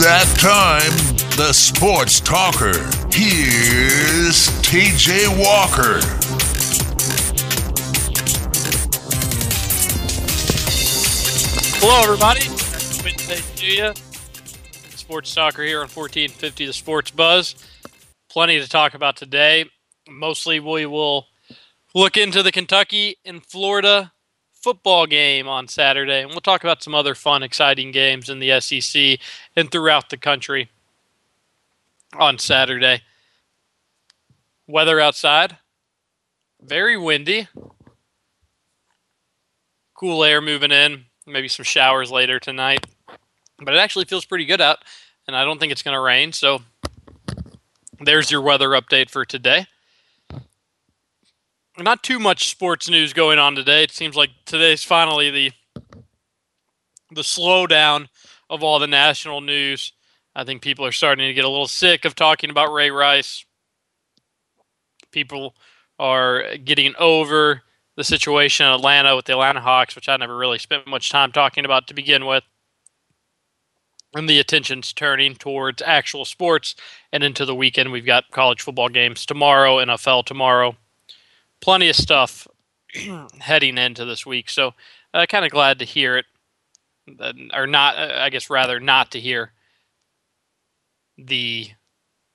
that time. The Sports Talker. Here's TJ Walker. Hello, everybody. To you. Sports Talker here on 1450 The Sports Buzz. Plenty to talk about today. Mostly, we will look into the Kentucky and Florida football game on Saturday, and we'll talk about some other fun, exciting games in the SEC and throughout the country on Saturday. Weather outside, very windy. Cool air moving in, maybe some showers later tonight. But it actually feels pretty good out, and I don't think it's going to rain. So there's your weather update for today. Not too much sports news going on today. It seems like today's finally the the slowdown of all the national news. I think people are starting to get a little sick of talking about Ray Rice. People are getting over the situation in Atlanta with the Atlanta Hawks, which I never really spent much time talking about to begin with. And the attention's turning towards actual sports and into the weekend. We've got college football games tomorrow, NFL tomorrow. Plenty of stuff heading into this week. So, uh, kind of glad to hear it, or not, uh, I guess, rather not to hear the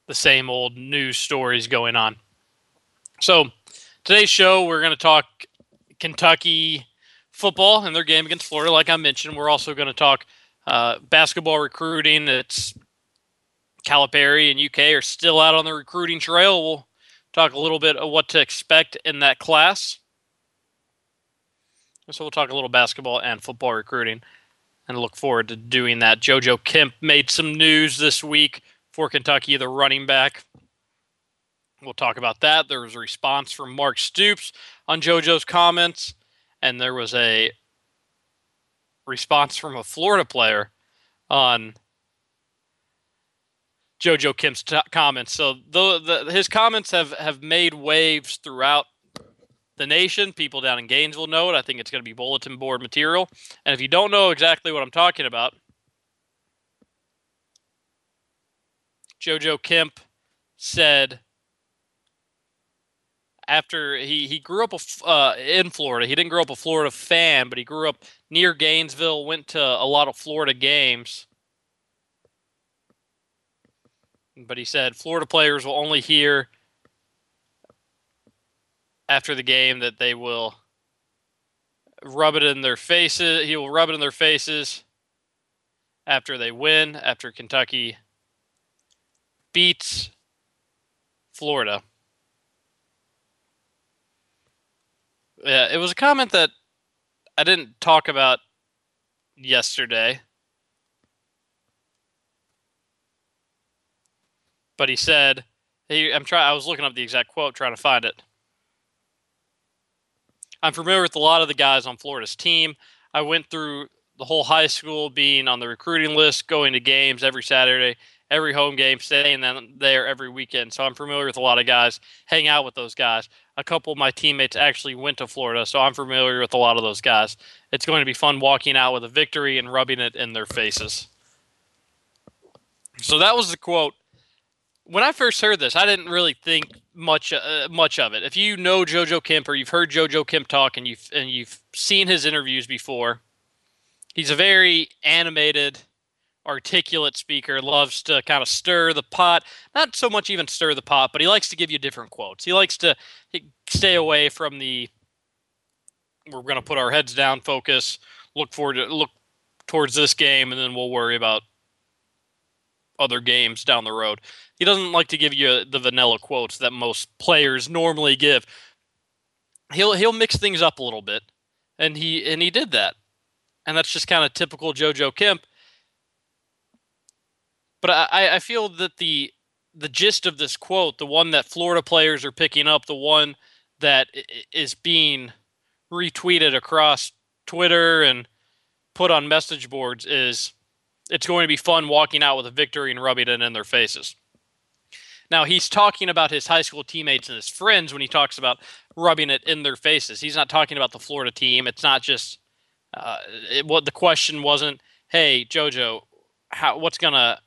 the same old news stories going on. So, today's show, we're going to talk Kentucky football and their game against Florida. Like I mentioned, we're also going to talk uh, basketball recruiting. It's Calipari and UK are still out on the recruiting trail. We'll talk a little bit of what to expect in that class. So we'll talk a little basketball and football recruiting and look forward to doing that. JoJo Kemp made some news this week for Kentucky, the running back. We'll talk about that. There was a response from Mark Stoops on JoJo's comments, and there was a response from a Florida player on JoJo Kemp's t- comments. So the, the, his comments have, have made waves throughout the nation. People down in Gainesville know it. I think it's going to be bulletin board material. And if you don't know exactly what I'm talking about, JoJo Kemp said after he, he grew up uh, in Florida. He didn't grow up a Florida fan, but he grew up near Gainesville, went to a lot of Florida games. But he said Florida players will only hear after the game that they will rub it in their faces. He will rub it in their faces after they win, after Kentucky beats Florida. Yeah, it was a comment that I didn't talk about yesterday. But he said, he, I'm trying I was looking up the exact quote trying to find it. I'm familiar with a lot of the guys on Florida's team. I went through the whole high school being on the recruiting list, going to games every Saturday, every home game, staying there every weekend. So I'm familiar with a lot of guys, hang out with those guys a couple of my teammates actually went to Florida, so I'm familiar with a lot of those guys. It's going to be fun walking out with a victory and rubbing it in their faces. So that was the quote. When I first heard this, I didn't really think much uh, much of it. If you know JoJo Kemp or you've heard JoJo Kemp talk and you've and you've seen his interviews before, he's a very animated articulate speaker, loves to kind of stir the pot. Not so much even stir the pot, but he likes to give you different quotes. He likes to stay away from the we're going to put our heads down, focus, look forward to look towards this game, and then we'll worry about other games down the road. He doesn't like to give you the vanilla quotes that most players normally give. He'll he'll mix things up a little bit, and he and he did that, and that's just kind of typical JoJo Kemp but I, I feel that the the gist of this quote, the one that Florida players are picking up, the one that is being retweeted across Twitter and put on message boards is it's going to be fun walking out with a victory and rubbing it in their faces. Now, he's talking about his high school teammates and his friends when he talks about rubbing it in their faces. He's not talking about the Florida team. It's not just uh, it, what the question wasn't, hey, JoJo, how, what's to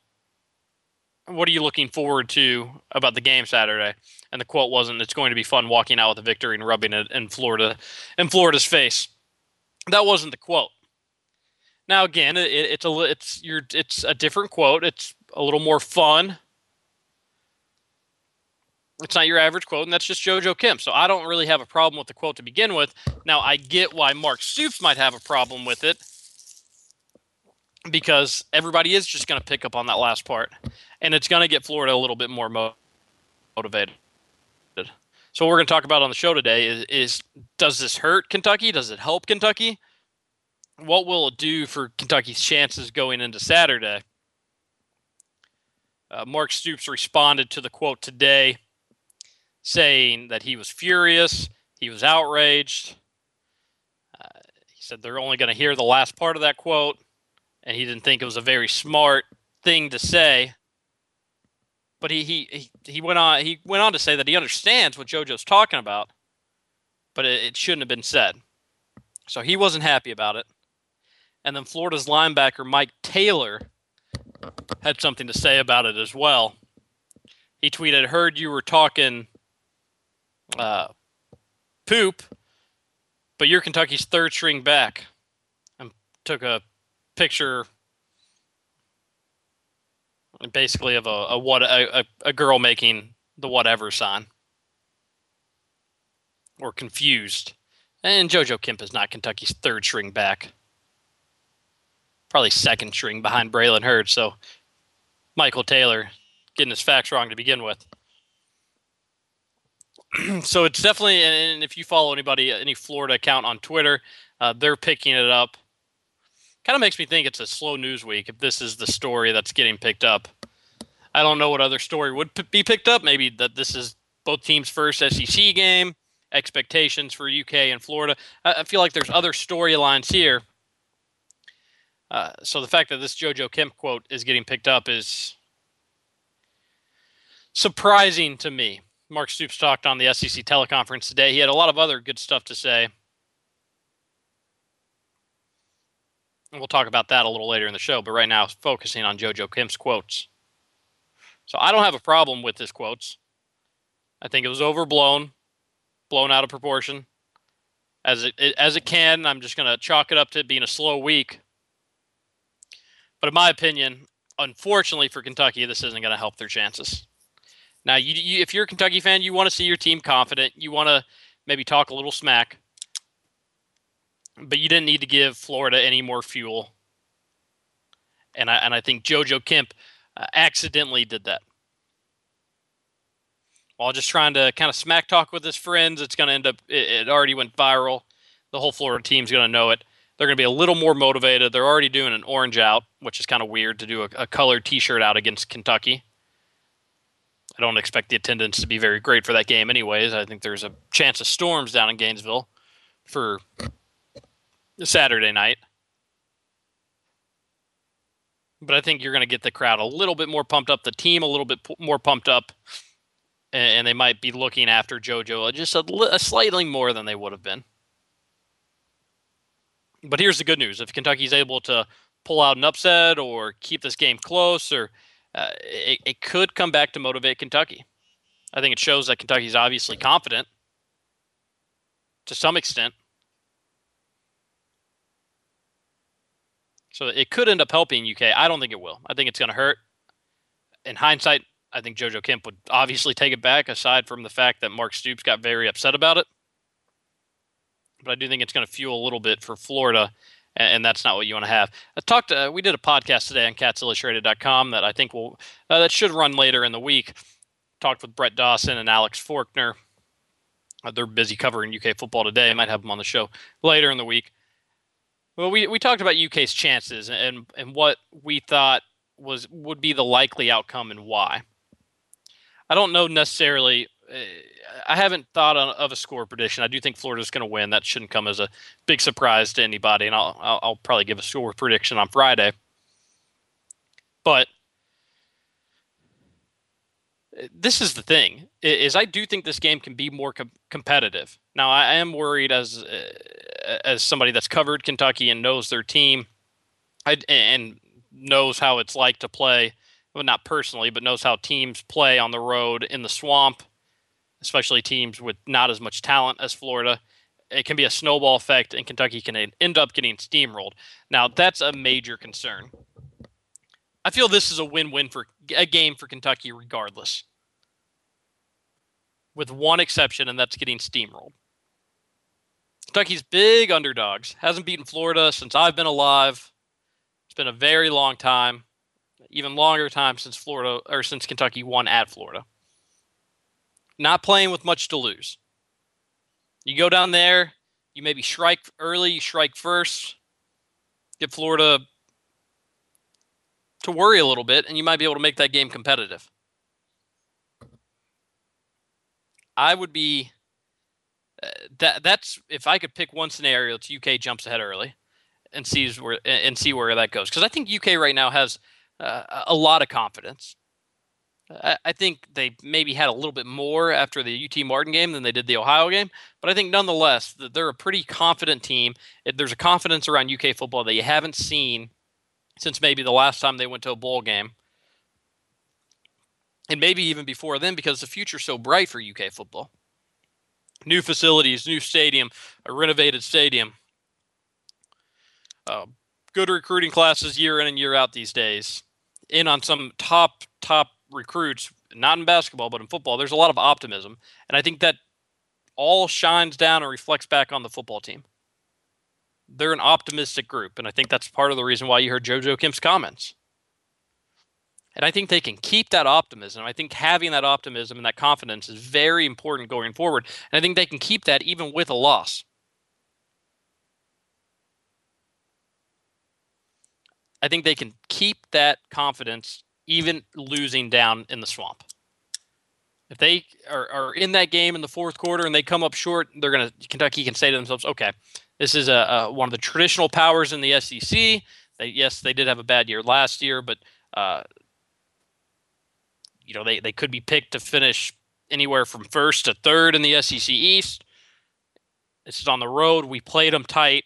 what are you looking forward to about the game Saturday? And the quote wasn't, "It's going to be fun walking out with a victory and rubbing it in Florida, in Florida's face." That wasn't the quote. Now, again, it, it's a it's your it's a different quote. It's a little more fun. It's not your average quote, and that's just JoJo Kemp. So I don't really have a problem with the quote to begin with. Now I get why Mark Stoops might have a problem with it because everybody is just going to pick up on that last part, and it's going to get Florida a little bit more motivated. So what we're going to talk about on the show today is, is does this hurt Kentucky? Does it help Kentucky? What will it do for Kentucky's chances going into Saturday? Uh, Mark Stoops responded to the quote today, saying that he was furious, he was outraged. Uh, he said they're only going to hear the last part of that quote and he didn't think it was a very smart thing to say. But he he he went on he went on to say that he understands what JoJo's talking about, but it, it shouldn't have been said. So he wasn't happy about it. And then Florida's linebacker Mike Taylor had something to say about it as well. He tweeted, "Heard you were talking uh, poop, but you're Kentucky's third string back." And took a picture basically of a, a what a, a girl making the whatever sign or confused. And JoJo Kemp is not Kentucky's third string back. Probably second string behind Braylon Heard. So Michael Taylor getting his facts wrong to begin with. so it's definitely, and if you follow anybody, any Florida account on Twitter, uh, they're picking it up kind of makes me think it's a slow news week if this is the story that's getting picked up. I don't know what other story would p- be picked up. Maybe that this is both teams' first SEC game, expectations for UK and Florida. I, I feel like there's other storylines here. Uh, so the fact that this JoJo Kemp quote is getting picked up is surprising to me. Mark Stoops talked on the SEC teleconference today. He had a lot of other good stuff to say. And we'll talk about that a little later in the show, but right now, focusing on JoJo Kemp's quotes. So I don't have a problem with his quotes. I think it was overblown, blown out of proportion, as it, it as it can. I'm just going to chalk it up to it being a slow week. But in my opinion, unfortunately for Kentucky, this isn't going to help their chances. Now, you, you, if you're a Kentucky fan, you want to see your team confident. You want to maybe talk a little smack but you didn't need to give Florida any more fuel. And I and I think JoJo Kemp uh, accidentally did that. While just trying to kind of smack talk with his friends, it's going to end up. It, it already went viral. The whole Florida team's going to know it. They're going to be a little more motivated. They're already doing an orange out, which is kind of weird to do a, a colored T-shirt out against Kentucky. I don't expect the attendance to be very great for that game, anyways. I think there's a chance of storms down in Gainesville for Saturday night. But I think you're going to get the crowd a little bit more pumped up, the team a little bit more pumped up, and, they might be looking after JoJo just a, a slightly more than they would have been. But here's the good news: if Kentucky's able to pull out an upset or keep this game close, or uh, it, it could come back to motivate Kentucky. I think it shows that Kentucky's obviously confident to some extent. So it could end up helping UK. I don't think it will. I think it's going to hurt. In hindsight, I think JoJo Kemp would obviously take it back, aside from the fact that Mark Stoops got very upset about it. But I do think it's going to fuel a little bit for Florida, and, that's not what you want to have. I talked. Uh, we did a podcast today on CatsIllustrated.com that I think will uh, that should run later in the week. Talked with Brett Dawson and Alex Forkner. Uh, they're busy covering UK football today. I might have them on the show later in the week. Well, we, we talked about UK's chances and and what we thought was would be the likely outcome and why. I don't know necessarily. I haven't thought of a score prediction. I do think Florida's going to win. That shouldn't come as a big surprise to anybody, and I'll, I'll, I'll probably give a score prediction on Friday. But this is the thing is I do think this game can be more com- competitive. Now I am worried as uh, as somebody that's covered Kentucky and knows their team, I, and knows how it's like to play well, not personally, but knows how teams play on the road in the swamp, especially teams with not as much talent as Florida. It can be a snowball effect, and Kentucky can end up getting steamrolled. Now, that's a major concern. I feel this is a win-win for a game for Kentucky, regardless, with one exception, and that's getting steamrolled. Kentucky's big underdogs. Hasn't beaten Florida since I've been alive. It's been a very long time, even longer time since Florida or since Kentucky won at Florida. Not playing with much to lose. You go down there, you maybe strike early, you strike first, get Florida to worry a little bit, and you might be able to make that game competitive. I would be uh, that that's if I could pick one scenario, it's UK jumps ahead early and sees where and see where that goes because I think UK right now has uh, a lot of confidence. I, think they maybe had a little bit more after the UT Martin game than they did the Ohio game, but I think nonetheless that they're a pretty confident team. There's a confidence around UK football that you haven't seen since maybe the last time they went to a bowl game. And maybe even before then because the future's so bright for UK football. New facilities, new stadium, a renovated stadium. Uh, good recruiting classes year in and year out these days. In on some top, top recruits, not in basketball, but in football. There's a lot of optimism. And I think that all shines down and reflects back on the football team they're an optimistic group, and I think that's part of the reason why you heard JoJo Kemp's comments. And I think they can keep that optimism. I think having that optimism and that confidence is very important going forward. And I think they can keep that even with a loss. I think they can keep that confidence even losing down in the swamp. If they are, are in that game in the fourth quarter and they come up short, they're gonna Kentucky can say to themselves, "Okay, this is a, a, one of the traditional powers in the SEC. They, yes, they did have a bad year last year, but uh, you know they, they could be picked to finish anywhere from first to third in the SEC East. This is on the road. We played them tight.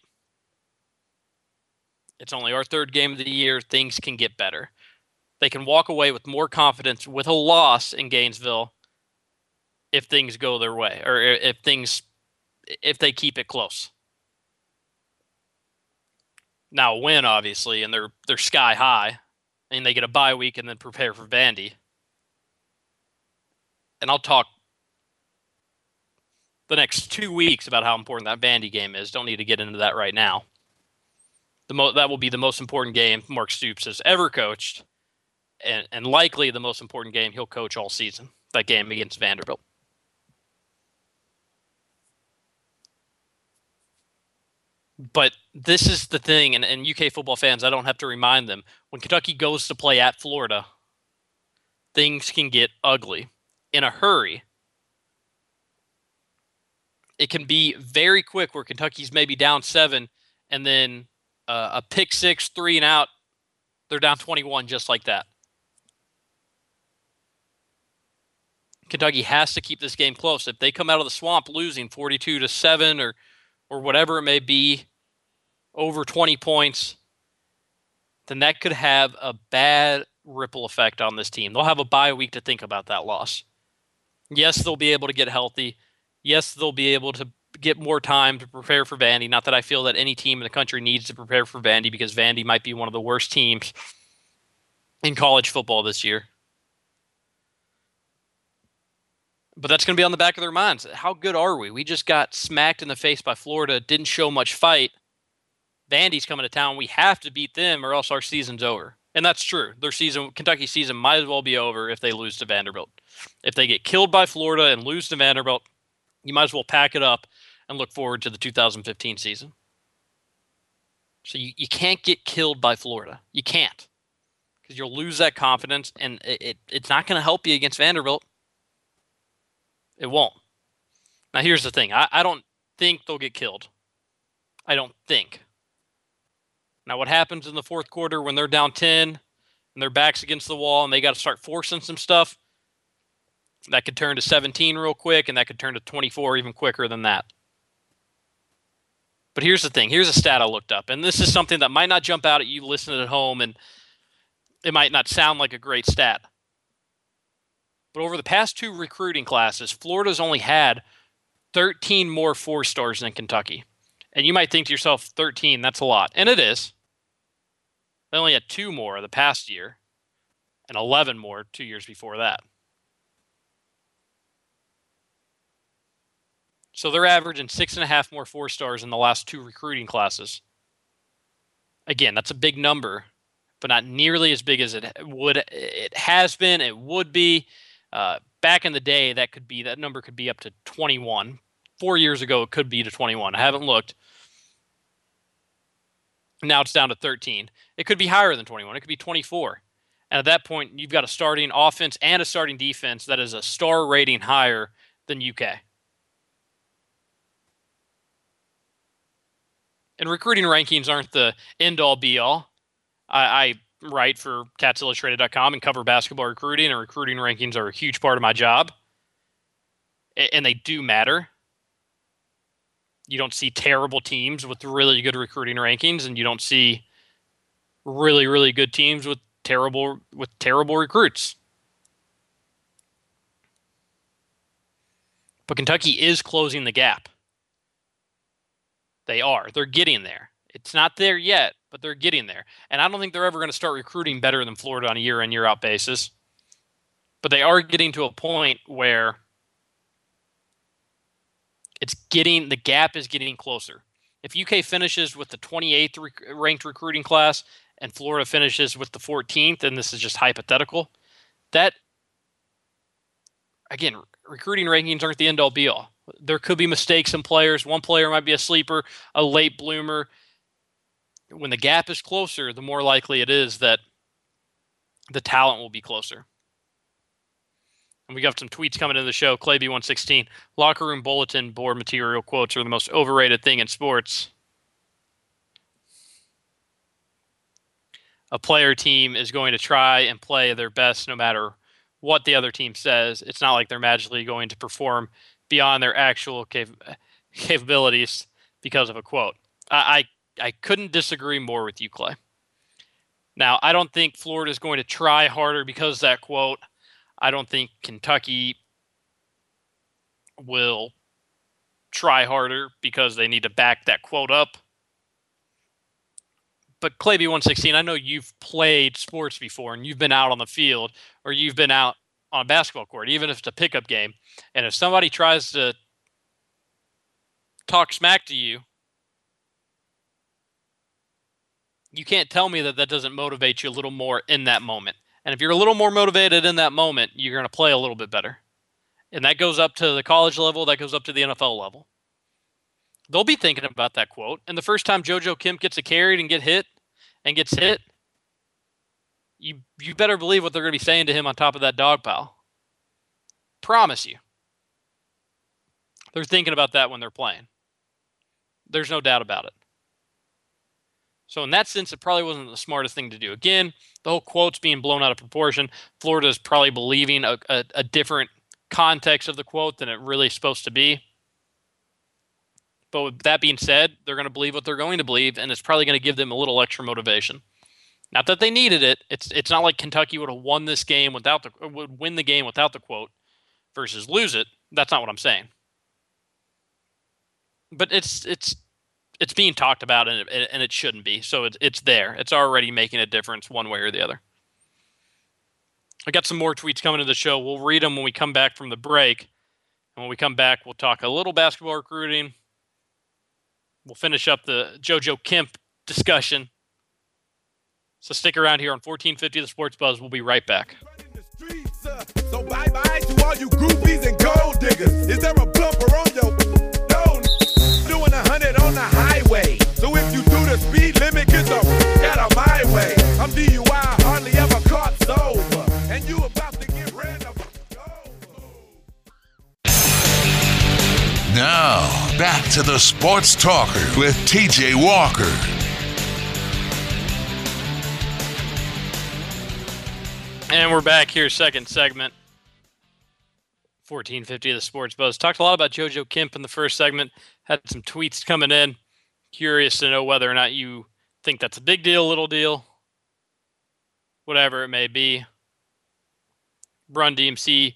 It's only our third game of the year. Things can get better. They can walk away with more confidence with a loss in Gainesville if things go their way or if things if they keep it close now win obviously, and they're they're sky high, and they get a bye week and then prepare for Vandy. And I'll talk the next two weeks about how important that Vandy game is. Don't need to get into that right now. The mo- that will be the most important game Mark Stoops has ever coached, and and likely the most important game he'll coach all season. That game against Vanderbilt. But this is the thing, and, and UK football fans, I don't have to remind them. When Kentucky goes to play at Florida, things can get ugly in a hurry. It can be very quick where Kentucky's maybe down seven, and then uh, a pick six, three and out, they're down 21 just like that. Kentucky has to keep this game close. If they come out of the swamp losing 42 to 7 or or whatever it may be, over 20 points, then that could have a bad ripple effect on this team. They'll have a bye week to think about that loss. Yes, they'll be able to get healthy. Yes, they'll be able to get more time to prepare for Vandy. Not that I feel that any team in the country needs to prepare for Vandy because Vandy might be one of the worst teams in college football this year. But that's going to be on the back of their minds. How good are we? We just got smacked in the face by Florida, didn't show much fight. Vandy's coming to town. We have to beat them or else our season's over. And that's true. Their season, Kentucky season, might as well be over if they lose to Vanderbilt. If they get killed by Florida and lose to Vanderbilt, you might as well pack it up and look forward to the 2015 season. So you, you can't get killed by Florida. You can't because you'll lose that confidence, and it, it it's not going to help you against Vanderbilt. It won't. Now, here's the thing I, I don't think they'll get killed. I don't think. Now, what happens in the fourth quarter when they're down 10 and their back's against the wall and they got to start forcing some stuff? That could turn to 17 real quick, and that could turn to 24 even quicker than that. But here's the thing here's a stat I looked up, and this is something that might not jump out at you listening at home and it might not sound like a great stat. But over the past two recruiting classes, Florida's only had 13 more four stars than Kentucky. And you might think to yourself, 13, that's a lot. And it is. They only had two more the past year and 11 more two years before that. So they're averaging six and a half more four stars in the last two recruiting classes. Again, that's a big number, but not nearly as big as it would. It has been. It would be. Uh, back in the day, that could be that number could be up to 21. Four years ago, it could be to 21. I haven't looked. Now it's down to 13. It could be higher than 21. It could be 24. And at that point, you've got a starting offense and a starting defense that is a star rating higher than UK. And recruiting rankings aren't the end all be all. I, I write for catsillustrated.com and cover basketball recruiting, and recruiting rankings are a huge part of my job. And they do matter. You don't see terrible teams with really good recruiting rankings, and you don't see really, really good teams with terrible with terrible recruits. But Kentucky is closing the gap. They are. They're getting there. It's not there yet, but they're getting there. And I don't think they're ever going to start recruiting better than Florida on a year in, year out basis. But they are getting to a point where it's getting, the gap is getting closer. If UK finishes with the 28th rec- ranked recruiting class and Florida finishes with the 14th, and this is just hypothetical, that, again, recruiting rankings aren't the end all be all. There could be mistakes in players. One player might be a sleeper, a late bloomer when the gap is closer, the more likely it is that the talent will be closer. And we got some tweets coming into the show. Clayby116, locker room bulletin board material quotes are the most overrated thing in sports. A player team is going to try and play their best no matter what the other team says. It's not like they're magically going to perform beyond their actual cap- capabilities because of a quote. I, I couldn't disagree more with you, Clay. Now, I don't think Florida is going to try harder because that quote. I don't think Kentucky will try harder because they need to back that quote up. But Clayby 116, I know you've played sports before and you've been out on the field or you've been out on a basketball court, even if it's a pickup game. And if somebody tries to talk smack to you you can't tell me that that doesn't motivate you a little more in that moment. And if you're a little more motivated in that moment, you're going to play a little bit better. And that goes up to the college level, that goes up to the NFL level. They'll be thinking about that quote. And the first time JoJo Kemp gets a carried and get hit and gets hit, you you better believe what they're going to be saying to him on top of that dog pile. Promise you. They're thinking about that when they're playing. There's no doubt about it. So in that sense, it probably wasn't the smartest thing to do. Again, the whole quote's being blown out of proportion. Florida is probably believing a, a, a different context of the quote than it really is supposed to be. But with that being said, they're going to believe what they're going to believe, and it's probably going to give them a little extra motivation. Not that they needed it. It's it's not like Kentucky would have won this game without the uh, would win the game without the quote versus lose it. That's not what I'm saying. But it's it's it's being talked about and it, and it shouldn't be. So it's it's there. It's already making a difference one way or the other. I got some more tweets coming to the show. We'll read them when we come back from the break. And when we come back, we'll talk a little basketball recruiting. We'll finish up the JoJo Kemp discussion. So stick around here on 1450 The Sports Buzz. We'll be right back. Uh, so bye bye to all you groupies and gold diggers. Is there a on your doing a hundred on the highway. So if you do the speed limit, get the out of my way. I'm DUI, hardly ever caught sober, and you about to get rid of. Now, back to the Sports Talker with TJ Walker. And we're back here, second segment. 1450 of the Sports Buzz. Talked a lot about JoJo Kemp in the first segment. Had some tweets coming in. Curious to know whether or not you think that's a big deal, little deal. whatever it may be. Run DMC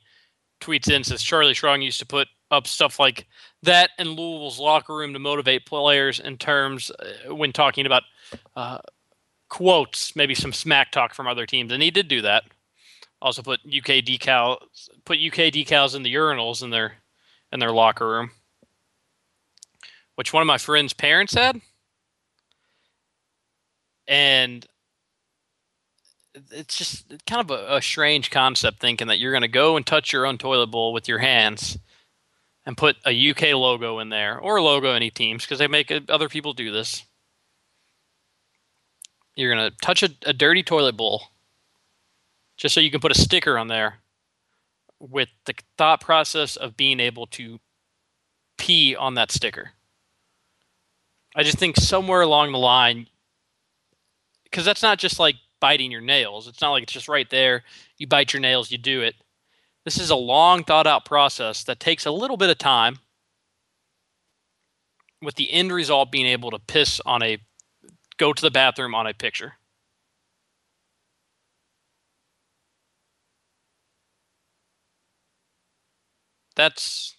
tweets in says Charlie Strong used to put up stuff like that in Louisville's locker room to motivate players in terms uh, when talking about uh, quotes, maybe some smack talk from other teams, and he did do that. Also put UK decals, put UK decals in the urinals in their in their locker room, which one of my friends' parents had, and it's just kind of a, a strange concept thinking that you're going to go and touch your own toilet bowl with your hands and put a UK logo in there or a logo any teams because they make uh, other people do this. You're going to touch a, a dirty toilet bowl just so you can put a sticker on there with the thought process of being able to pee on that sticker. I just think somewhere along the line, because that's not just like biting your nails. It's not like it's just right there. You bite your nails, you do it. This is a long thought out process that takes a little bit of time with the end result being able to piss on a go to the bathroom on a picture. That's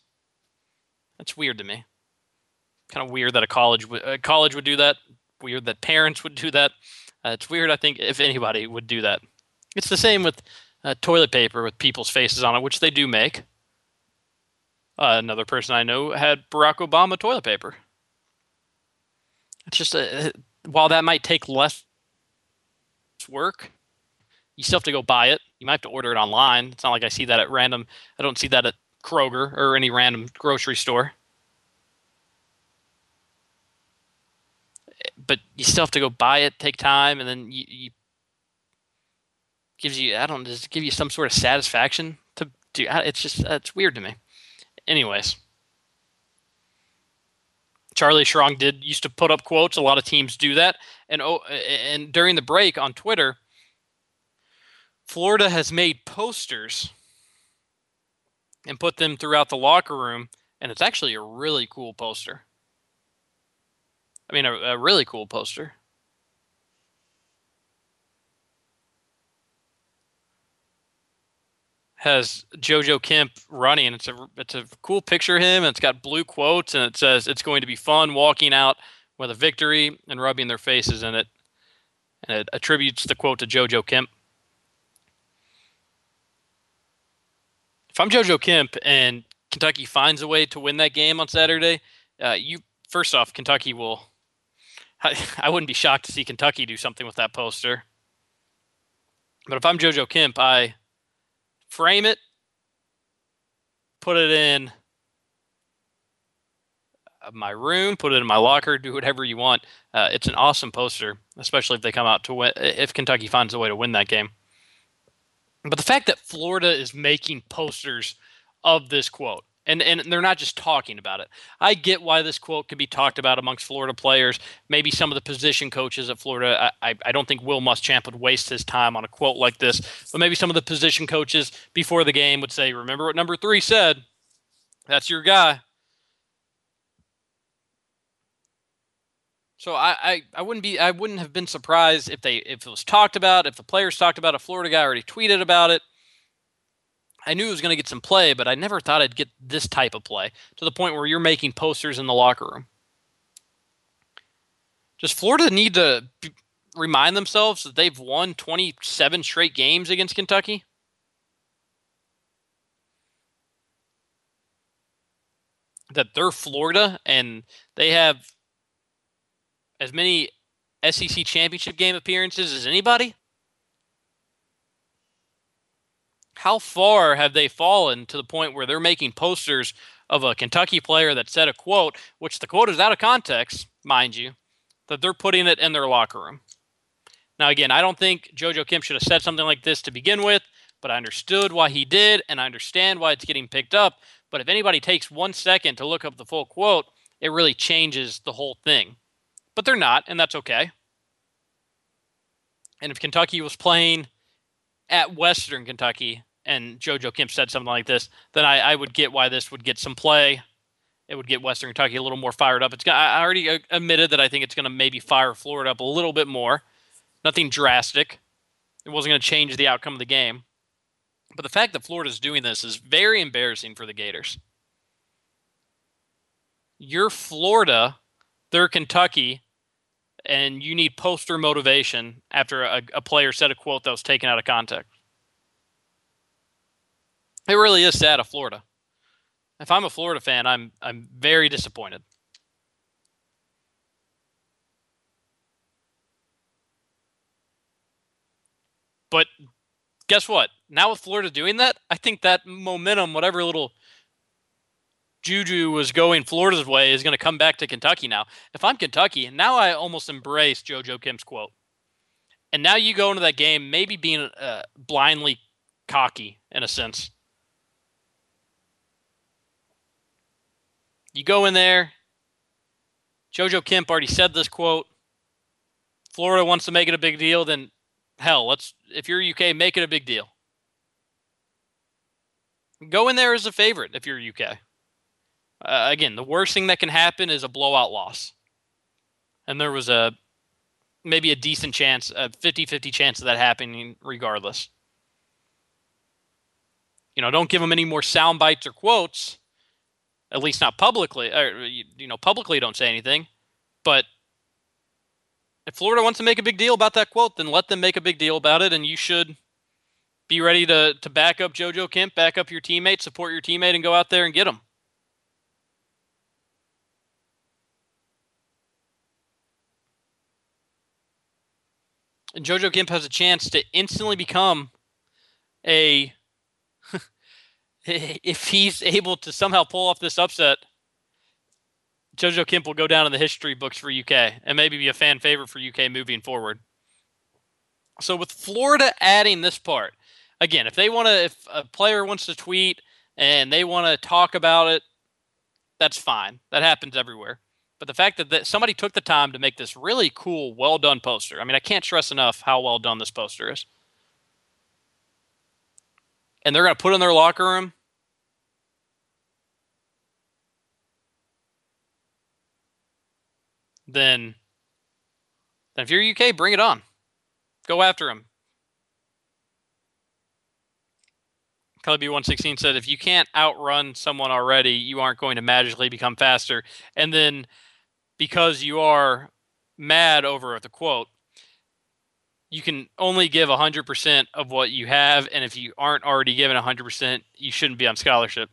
that's weird to me. Kind of weird that a college a college would do that. Weird that parents would do that. Uh, it's weird. I think if anybody would do that, it's the same with uh, toilet paper with people's faces on it, which they do make. Uh, another person I know had Barack Obama toilet paper. It's just a, while that might take less work, you still have to go buy it. You might have to order it online. It's not like I see that at random. I don't see that at Kroger or any random grocery store. But you still have to go buy it, take time, and then you, you gives you I don't does it give you some sort of satisfaction to do. It's just it's weird to me. Anyways. Charlie Strong did used to put up quotes. A lot of teams do that. And oh, and during the break on Twitter, Florida has made posters and put them throughout the locker room, and it's actually a really cool poster. I mean, a, a really cool poster. has JoJo Kemp running. It's a it's a cool picture of him. It's got blue quotes and it says it's going to be fun walking out with a victory and rubbing their faces in it. And it attributes the quote to JoJo Kemp. If I'm JoJo Kemp and Kentucky finds a way to win that game on Saturday, uh, you first off, Kentucky will. I, I wouldn't be shocked to see Kentucky do something with that poster. But if I'm JoJo Kemp, I frame it, put it in my room, put it in my locker, do whatever you want. Uh, it's an awesome poster, especially if they come out to win. If Kentucky finds a way to win that game. But the fact that Florida is making posters of this quote, and and they're not just talking about it. I get why this quote could be talked about amongst Florida players. Maybe some of the position coaches at Florida. I, I don't think Will Muschamp would waste his time on a quote like this, but maybe some of the position coaches before the game would say, "Remember what number three said? That's your guy." So I, I, I wouldn't be I wouldn't have been surprised if they if it was talked about if the players talked about a Florida guy already tweeted about it. I knew it was going to get some play, but I never thought I'd get this type of play to the point where you're making posters in the locker room. Does Florida need to remind themselves that they've won 27 straight games against Kentucky? That they're Florida and they have as many SEC championship game appearances as anybody? How far have they fallen to the point where they're making posters of a Kentucky player that said a quote, which the quote is out of context, mind you, that they're putting it in their locker room? Now, again, I don't think JoJo Kemp should have said something like this to begin with, but I understood why he did, and I understand why it's getting picked up. But if anybody takes one second to look up the full quote, it really changes the whole thing. But they're not, and that's okay. And if Kentucky was playing at Western Kentucky, and JoJo Kemp said something like this, then I, I would get why this would get some play. It would get Western Kentucky a little more fired up. It's I already uh, admitted that I think it's going to maybe fire Florida up a little bit more. Nothing drastic. It wasn't going to change the outcome of the game. But the fact that Florida's doing this is very embarrassing for the Gators. You're Florida, they're Kentucky, and you need poster motivation after a, a player said a quote that was taken out of context. It really is sad of Florida. If I'm a Florida fan, I'm I'm very disappointed. But guess what? Now with Florida doing that, I think that momentum, whatever little juju was going Florida's way, is going to come back to Kentucky now. If I'm Kentucky, now I almost embrace JoJo Kemp's quote. And now you go into that game maybe being uh, blindly cocky in a sense. You go in there. JoJo Kemp already said this quote. Florida wants to make it a big deal, then hell, let's if you're UK, make it a big deal. Go in there as a favorite if you're UK. Uh, again, the worst thing that can happen is a blowout loss. And there was a maybe a decent chance, a 50-50 chance of that happening regardless. You know, don't give them any more sound bites or quotes, at least not publicly. Or, uh, you know, publicly don't say anything, but if Florida wants to make a big deal about that quote, then let them make a big deal about it, and you should be ready to to back up JoJo Kemp, back up your teammate, support your teammate, and go out there and get him. And JoJo Kemp has a chance to instantly become a if he's able to somehow pull off this upset JoJo Kemp will go down in the history books for UK and maybe be a fan favorite for UK moving forward. So with Florida adding this part, again, if they want to, if a player wants to tweet and they want to talk about it, that's fine. That happens everywhere. But the fact that, that somebody took the time to make this really cool, well done poster. I mean, I can't stress enough how well done this poster is. And they're going to put in their locker room then then if you're UK, bring it on. Go after him. Clayby116 said, if you can't outrun someone already, you aren't going to magically become faster. And then because you are mad over the quote, you can only give 100% of what you have. And if you aren't already given 100%, you shouldn't be on scholarship.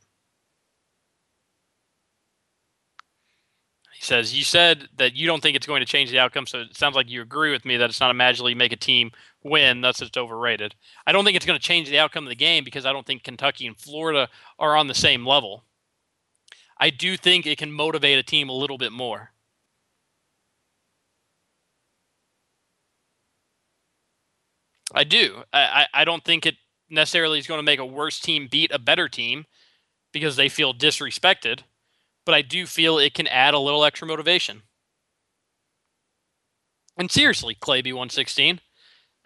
Says, You said that you don't think it's going to change the outcome. So it sounds like you agree with me that it's not a magically make a team win. That's just overrated. I don't think it's going to change the outcome of the game because I don't think Kentucky and Florida are on the same level. I do think it can motivate a team a little bit more. I do. I, I don't think it necessarily is going to make a worse team beat a better team because they feel disrespected but I do feel it can add a little extra motivation. And seriously, Clayby 116,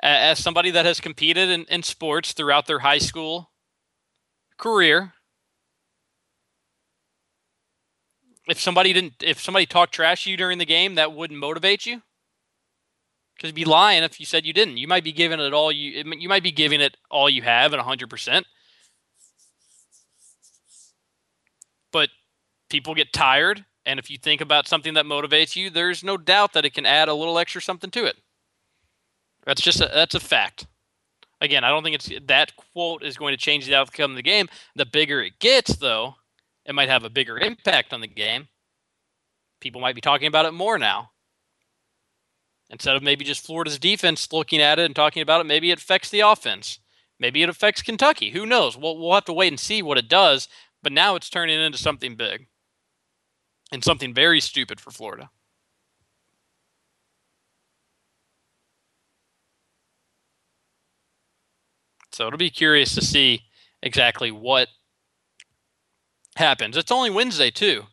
as somebody that has competed in, in sports throughout their high school career, if somebody didn't, if somebody talked trash to you during the game, that wouldn't motivate you. Because you'd be lying if you said you didn't. You might be giving it all you, you might be giving it all you have at 100%. People get tired. And if you think about something that motivates you, there's no doubt that it can add a little extra something to it. That's just a, that's a fact. Again, I don't think it's that quote is going to change the outcome of the game. The bigger it gets, though, it might have a bigger impact on the game. People might be talking about it more now. Instead of maybe just Florida's defense looking at it and talking about it, maybe it affects the offense. Maybe it affects Kentucky. Who knows? We'll, we'll have to wait and see what it does. But now it's turning into something big and something very stupid for Florida. So it'll be curious to see exactly what happens. It's only Wednesday, too.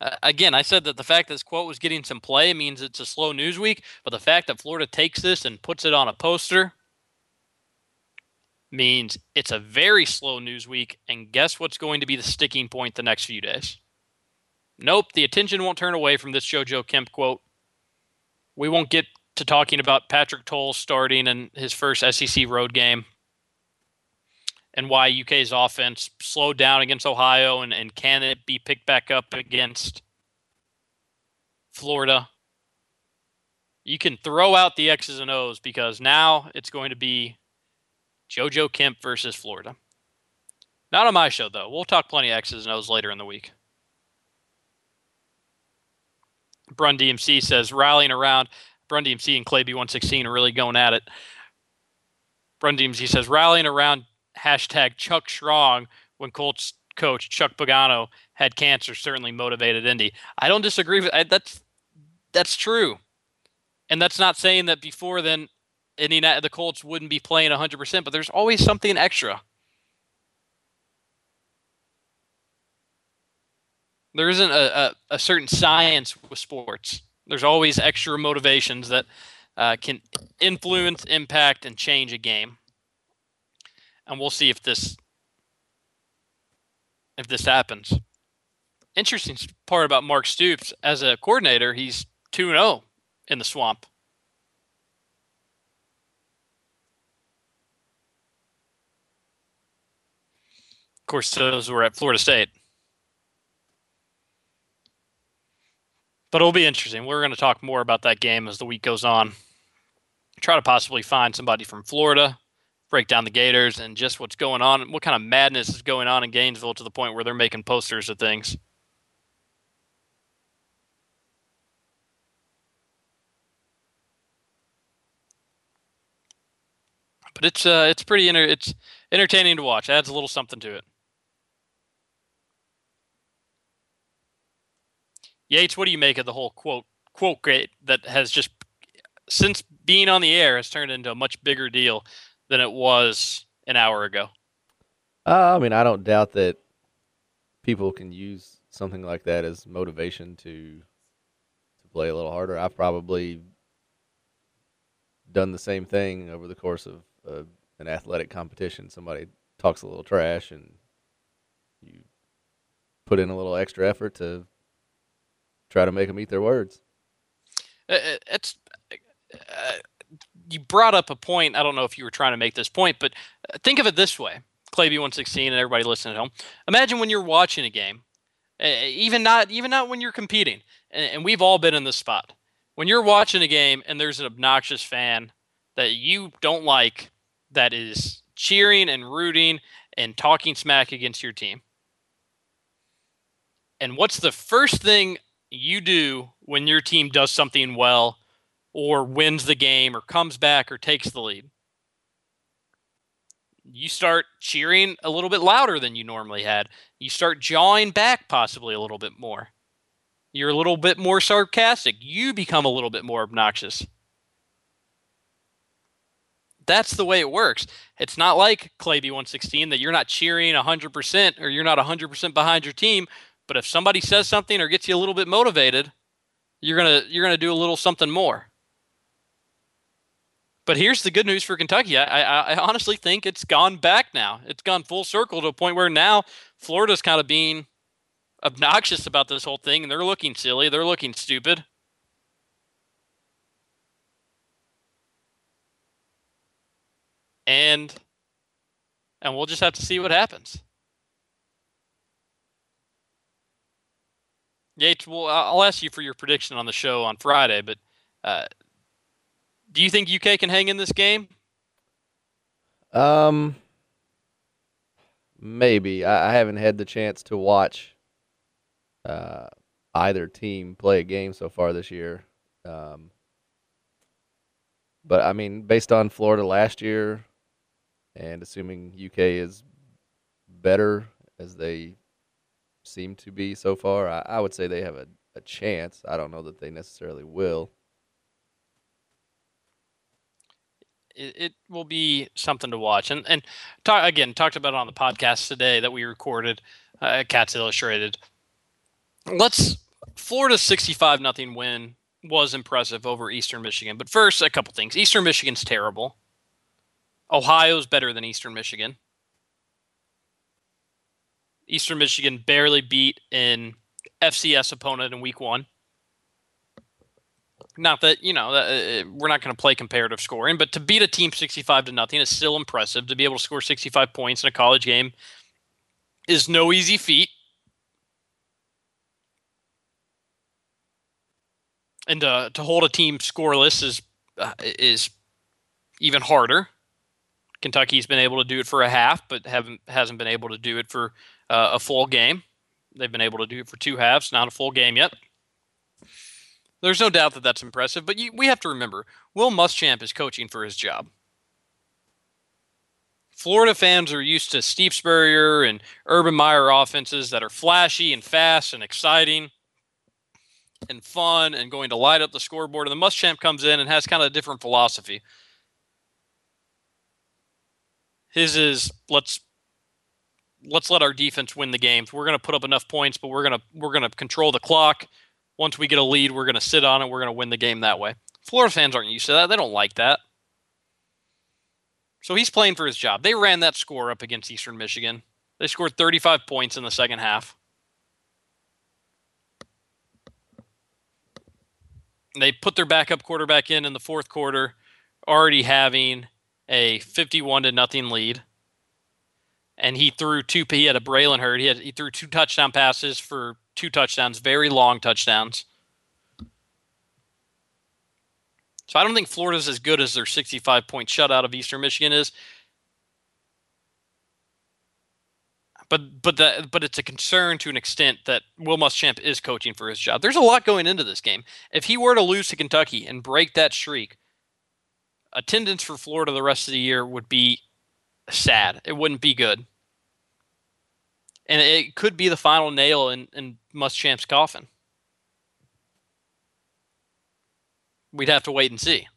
Uh, again, I said that the fact that this quote was getting some play means it's a slow news week, but the fact that Florida takes this and puts it on a poster means it's a very slow news week. And guess what's going to be the sticking point the next few days? Nope, the attention won't turn away from this JoJo Kemp quote. We won't get to talking about Patrick Towles starting in his first SEC road game and why UK's offense slowed down against Ohio and, and can it be picked back up against Florida. You can throw out the X's and O's because now it's going to be JoJo Kemp versus Florida. Not on my show, though. We'll talk plenty of X's and O's later in the week. Brun DMC says rallying around. Brun DMC and Clayby116 are really going at it. Brun DMC says rallying around hashtag Chuck Strong when Colts coach Chuck Pagano had cancer certainly motivated Indy. I don't disagree with I, that's that's true, and that's not saying that before then Indy the Colts wouldn't be playing 100. percent But there's always something extra. There isn't a, a, a certain science with sports. There's always extra motivations that uh, can influence, impact, and change a game and we'll see if this if this happens. Interesting part about Mark Stoops as a coordinator, he's 2-0 in the swamp. Of course, those were at Florida State. But it'll be interesting. We're going to talk more about that game as the week goes on. Try to possibly find somebody from Florida break down the Gators and just what's going on, what kind of madness is going on in Gainesville to the point where they're making posters of things. But it's uh, it's pretty inter- it's entertaining to watch. Adds a little something to it. Yates, what do you make of the whole quote quote great that has just since being on the air has turned into a much bigger deal than it was an hour ago. Uh, I mean, I don't doubt that people can use something like that as motivation to to play a little harder. I've probably done the same thing over the course of uh, an athletic competition. Somebody talks a little trash, and you put in a little extra effort to try to make them eat their words. Uh, uh, it's uh, you brought up a point. I don't know if you were trying to make this point, but uh, think of it this way: Clayby one sixteen and everybody listening at home. Imagine when you're watching a game, even not even not when you're competing, and we've all been in this spot. When you're watching a game and there's an obnoxious fan that you don't like that is cheering and rooting and talking smack against your team. And what's the first thing you do when your team does something well or wins the game or comes back or takes the lead, you start cheering a little bit louder than you normally had. You start jawing back possibly a little bit more. You're a little bit more sarcastic. You become a little bit more obnoxious. That's the way it works. It's not like Clay Clayby116 that you're not cheering 100% or you're not 100% behind your team, but if somebody says something or gets you a little bit motivated, you're going to you're to do a little something more. But here's the good news for Kentucky. I, I, I, honestly think it's gone back now. It's gone full circle to a point where now Florida's kind of being obnoxious about this whole thing, and they're looking silly. They're looking stupid. And and we'll just have to see what happens. Yates, well, I'll ask you for your prediction on the show on Friday, but uh, do you think UK can hang in this game? Um, maybe. I, I haven't had the chance to watch uh, either team play a game so far this year. Um, but I mean, based on Florida last year, and assuming UK is better as they seem to be so far, I, I would say they have a, a chance. I don't know that they necessarily will. it, it will be something to watch. And and talk again talked about on the podcast today that we recorded uh, at Cats Illustrated. Let's Florida's sixty-five nothing win was impressive over Eastern Michigan. But first, a couple things. Eastern Michigan's terrible. Ohio's better than Eastern Michigan. Eastern Michigan barely beat an FCS opponent in week one. Not that you know that, uh, we're not going to play comparative scoring, but to beat a team sixty-five to nothing is still impressive. To be able to score sixty-five points in a college game is no easy feat. And to, to hold a team scoreless is uh, is even harder. Kentucky's been able to do it for a half, but haven't hasn't been able to do it for uh, a full game. They've been able to do it for two halves, not a full game yet. There's no doubt that that's impressive, but you, we have to remember Will Muschamp is coaching for his job. Florida fans are used to Steve Spurrier and Urban Meyer offenses that are flashy and fast and exciting and fun and going to light up the scoreboard. And the Muschamp comes in and has kind of a different philosophy. His is let's let's let our defense win the games. We're going to put up enough points, but we're going to we're going to control the clock once we get a lead, we're going to sit on it. We're going to win the game that way. Florida fans aren't used to that. They don't like that. So he's playing for his job. They ran that score up against Eastern Michigan. They scored 35 points in the second half. They put their backup quarterback in in the fourth quarter, already having a 51 to nothing lead. And he threw two. He had a Braylon Heard. He had he threw two touchdown passes for two touchdowns, very long touchdowns. So I don't think Florida's as good as their 65 point shutout of Eastern Michigan is. But but that but it's a concern to an extent that Will Muschamp is coaching for his job. There's a lot going into this game. If he were to lose to Kentucky and break that streak, attendance for Florida the rest of the year would be sad. It wouldn't be good and it could be the final nail in, in Muschamp's coffin. We'd have to wait and see.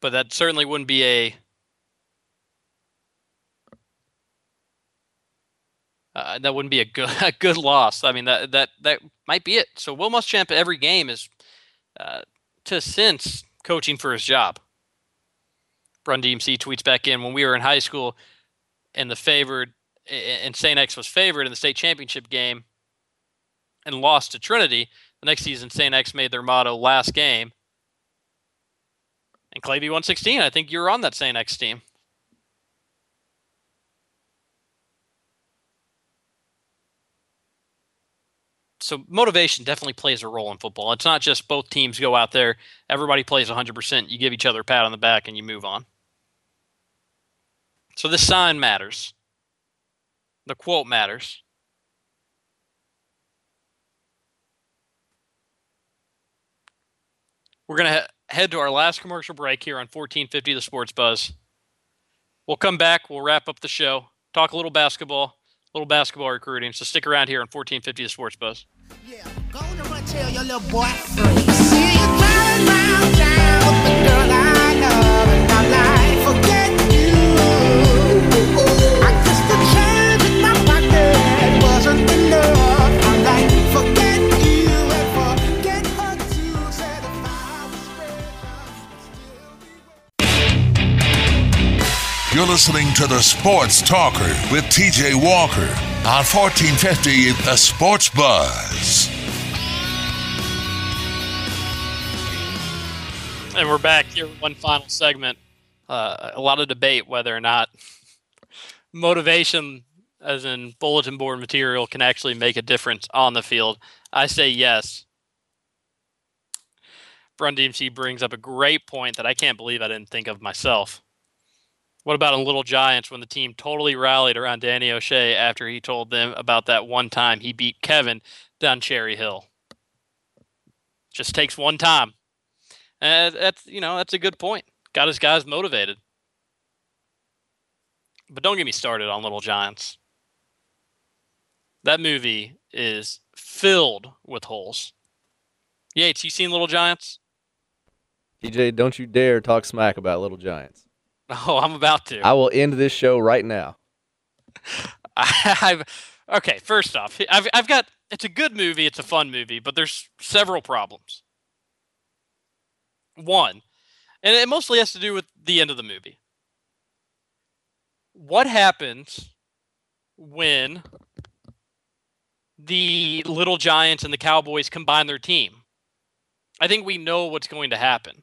But that certainly wouldn't be a uh, that wouldn't be a good a good loss. I mean that that that might be it. So Will Muschamp every game is uh, to sense coaching for his job. Run DMC tweets back in when we were in high school and the favored and St. X was favored in the state championship game and lost to Trinity. The next season, St. X made their motto last game. And Clayby116. I think you were on that St. X team. So motivation definitely plays a role in football. It's not just both teams go out there, everybody plays 100%, you give each other a pat on the back and you move on. So this sign matters. The quote matters. We're going to he- head to our last commercial break here on 1450 The Sports Buzz. We'll come back. We'll wrap up the show, talk a little basketball, a little basketball recruiting. So stick around here on 1450 The Sports Buzz. Yeah, go run tell your little boy. See you with You're listening to the Sports Talker with TJ Walker on 1450 The Sports Buzz. And we're back here one final segment. Uh, a lot of debate whether or not motivation, as in bulletin board material, can actually make a difference on the field. I say yes. Run DMC brings up a great point that I can't believe I didn't think of myself. What about in Little Giants when the team totally rallied around Danny O'Shea after he told them about that one time he beat Kevin down Cherry Hill? Just takes one time. And that's you know that's a good point. Got his guys motivated. But don't get me started on Little Giants. That movie is filled with holes. Yates, you seen Little Giants? TJ, don't you dare talk smack about Little Giants. Oh, I'm about to. I will end this show right now. I've okay. First off, I've I've got. It's a good movie. It's a fun movie, but there's several problems. One, and it mostly has to do with the end of the movie. What happens when the Little Giants and the Cowboys combine their team? I think we know what's going to happen.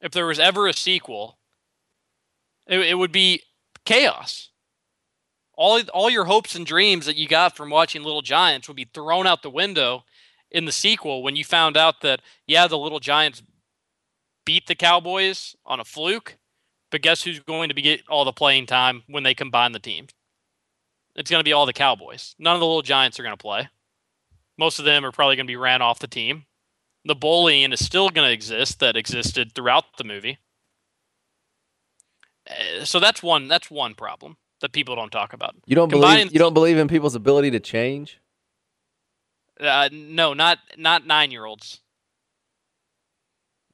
If there was ever a sequel, it, it would be chaos. All all your hopes and dreams that you got from watching Little Giants would be thrown out the window in the sequel when you found out that yeah, the Little Giants beat the Cowboys on a fluke, but guess who's going to be get all the playing time when they combine the teams? It's going to be all the Cowboys. None of the Little Giants are going to play. Most of them are probably going to be ran off the team. The bullying is still going to exist that existed throughout the movie. Uh, so that's one that's one problem that people don't talk about. You don't believe you don't believe in people's ability to change? Uh, no, not not nine year olds.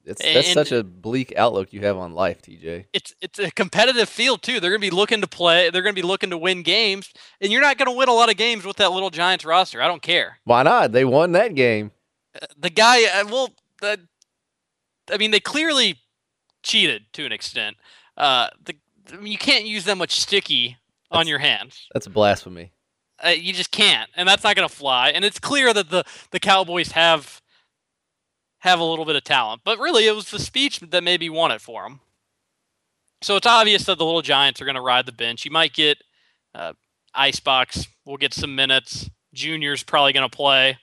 It's that's And- such a bleak outlook you have on life, TJ. It's it's a competitive field too. They're going to be looking to play. They're going to be looking to win games, and you're not going to win a lot of games with that little Giants roster. I don't care. Why not? They won that game. the guy uh, well the, i mean they clearly cheated to an extent uh the I mean, you can't use that much sticky on your hands. That's blasphemy. uh, you just can't and that's not going to fly and it's clear that the the cowboys have have a little bit of talent but really it was the speech that maybe won it for them so it's obvious that the little giants are going to ride the bench. You might get uh, icebox will get some minutes. Junior's probably going to play.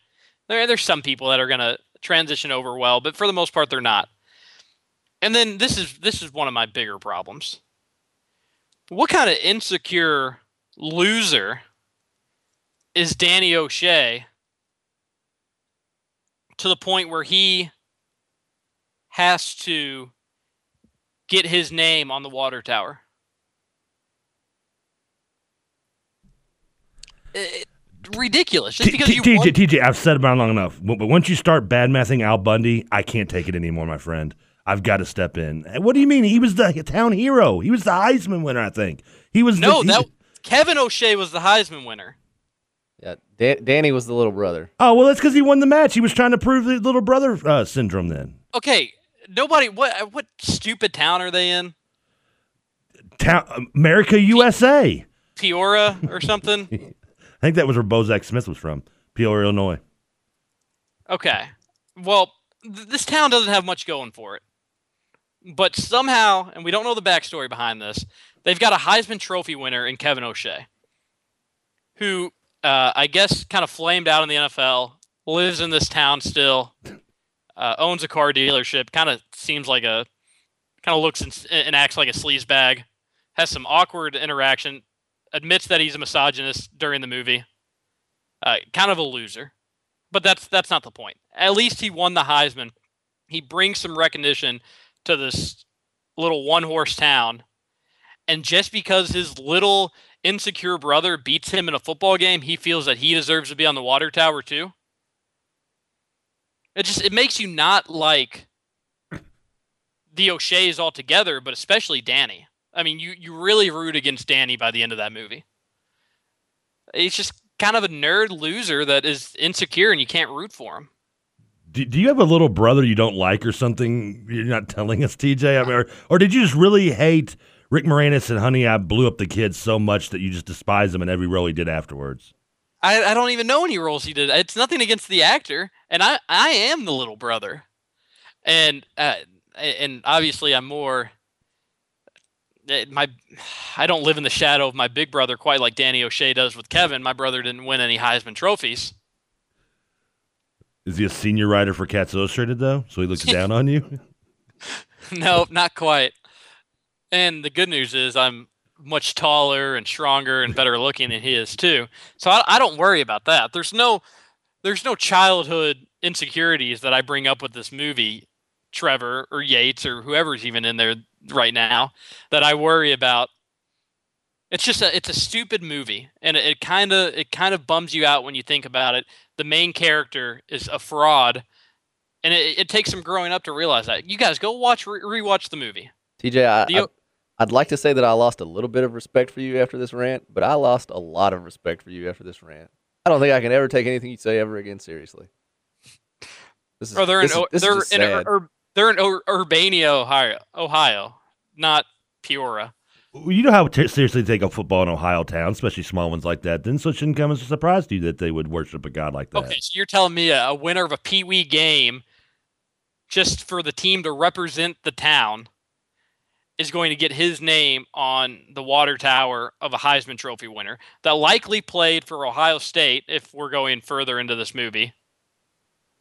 There, there's some people that are going to transition over well, but for the most part, they're not. And then this is this is one of my bigger problems. What kind of insecure loser is Danny O'Shea to the point where he has to get his name on the water tower? It- ridiculous. Just T- because T- you TJ, TJ, I've said about it long enough. But but once you start bad mouthing Al Bundy, I can't take it anymore, my friend. I've got to step in. What do you mean? He was the town hero. He was the Heisman winner, I think. He was No, the, he- that Kevin O'Shea was the Heisman winner. Yeah, Dan- Danny was the little brother. Oh well, that's because he won the match. He was trying to prove the little brother uh, syndrome. Then Okay, nobody. What what stupid town are they in? town America, USA. Peoria or something? I think that was where Bozak Smith was from, Peoria, Illinois. Okay. Well, th- this town doesn't have much going for it. But somehow, and we don't know the backstory behind this, they've got a Heisman Trophy winner in Kevin O'Shea, who uh, I guess kind of flamed out in the NFL, lives in this town still, uh, owns a car dealership, kind of seems like a, kind of looks and, and acts like a sleaze bag, has some awkward interaction, admits that he's a misogynist during the movie, uh, kind of a loser but that's that's not the point. At least he won the Heisman. He brings some recognition to this little one horse town. And just because his little insecure brother beats him in a football game, he feels that he deserves to be on the water tower too. It just it makes you not like the O'Shea's altogether, but especially Danny. I mean, you you really root against Danny by the end of that movie. He's just kind of a nerd loser that is insecure and you can't root for him. Do, do you have a little brother you don't like or something? You're not telling us, TJ. I mean, or, or did you just really hate Rick Moranis and Honey? I blew up the kid so much that you just despise him in every role he did afterwards. I, I don't even know any roles he did. It's nothing against the actor, and I I am the little brother, and uh, and obviously I'm more. eh, My, I don't live in the shadow of my big brother quite like Danny O'Shea does with Kevin. My brother didn't win any Heisman trophies. Is he a senior writer for Cats Illustrated though? So he looks down on you. no, not quite. And the good news is I'm much taller and stronger and better looking than he is too. So I, I don't worry about that. There's no there's no childhood insecurities that I bring up with this movie, Trevor or Yates or whoever's even in there right now that I worry about. It's just a it's a stupid movie and it, it kind of it kind of bums you out when you think about it. The main character is a fraud and it, it takes some growing up to realize that. You guys go watch re- rewatch the movie. TJ, I, The- I, I'd like to say that I lost a little bit of respect for you after this rant, but I lost a lot of respect for you after this rant. I don't think I can ever take anything you say ever again seriously. This is, they're this is, O- this is they're in. Ur- they're in Ur- Urbania, Ohio, Ohio, not Peoria. Well, You know how t- seriously they take a football in Ohio town, especially small ones like that. Then so it shouldn't come as a surprise to you that they would worship a god like that. Okay, so you're telling me a, a winner of a Pee Wee game just for the team to represent the town is going to get his name on the water tower of a Heisman Trophy winner that likely played for Ohio State if we're going further into this movie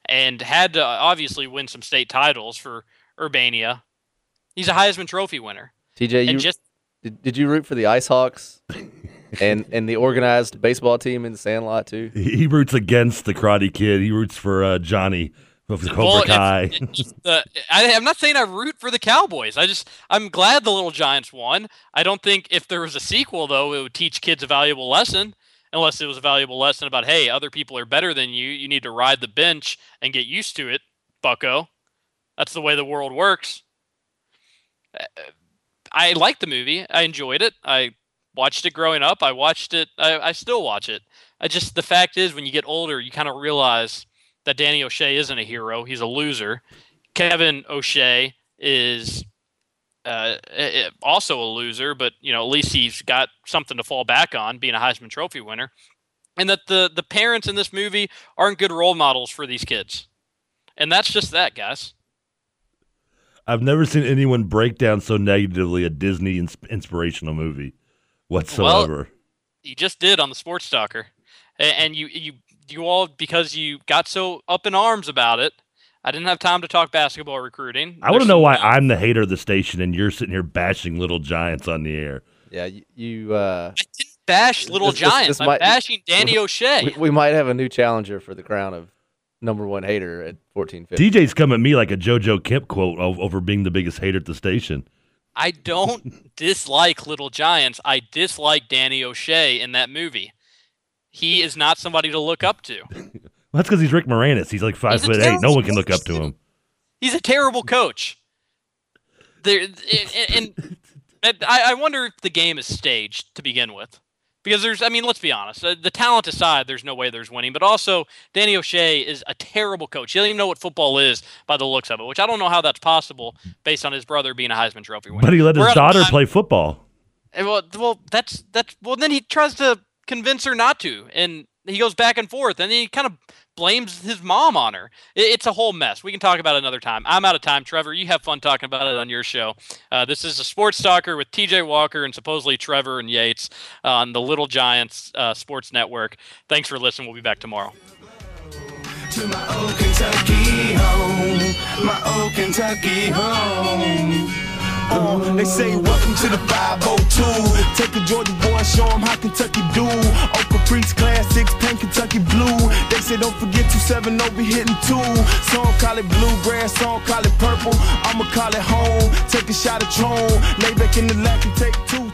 and had to uh, obviously win some state titles for Urbania. He's a Heisman Trophy winner. TJ, you And just did, did you root for the Ice Hawks and and the organized baseball team in the Sandlot too? He roots against the Karate Kid. He roots for uh, Johnny of the Cobra Well, if- Kai. if the, I, I'm not saying I root for the Cowboys. I just I'm glad the Little Giants won. I don't think if there was a sequel though, it would teach kids a valuable lesson. Unless it was a valuable lesson about hey, other people are better than you. You need to ride the bench and get used to it, Bucko. That's the way the world works. I liked the movie. I enjoyed it. I watched it growing up. I watched it. I, I still watch it. I just the fact is when you get older, you kind of realize that Danny O'Shea isn't a hero. He's a loser. Kevin O'Shea is uh, also a loser, but you know at least he's got something to fall back on, being a Heisman Trophy winner. And that the the parents in this movie aren't good role models for these kids, and that's just that, guys. I've never seen anyone break down so negatively a Disney ins- inspirational movie whatsoever. You just did on the Sports Talker, and you you you all because you got so up in arms about it. I didn't have time to talk basketball recruiting. I want to know why I'm the hater of the station and you're sitting here bashing Little Giants on the air. Yeah, you, you uh, I didn't bash Little This- this- Giants. this I'm might- bashing Danny O'Shea. we, we might have a new challenger for the crown of number one hater at fourteen fifty. DJ's come at me like a JoJo Kemp quote over being the biggest hater at the station. I don't dislike Little Giants. I dislike Danny O'Shea in that movie. He is not somebody to look up to. Well, that's because he's Rick Moranis. He's like five He's foot eight. No one can look up to him. He's a terrible coach. There and, and, and I, I wonder if the game is staged to begin with, because there's. I mean, let's be honest. uh, The talent aside, there's no way there's winning. But also, Danny O'Shea is a terrible coach. He doesn't even know what football is by the looks of it, which I don't know how that's possible based on his brother being a Heisman Trophy winner. But he let We're his daughter play football. And well, well, that's that's well. Then he tries to convince her not to, and he goes back and forth, and he kind of blames his mom on her. It, it's a whole mess. We can talk about it another time. I'm out of time, Trevor. You have fun talking about it on your show. Uh, this is a sports talker with T.J. Walker and supposedly Trevor and Yates on the Little Giants uh, Sports Network. Thanks for listening. We'll be back tomorrow. to my old Kentucky home, my old Kentucky home. Uh, they say welcome to the 502. Take a Georgia boy, show him how Kentucky do. Oh, Caprice classics, paint Kentucky blue. They say don't forget 270 be hitting two. Some call it bluegrass, some call it purple. I'ma call it home. Take a shot of Tron, lay back in the lap and take two.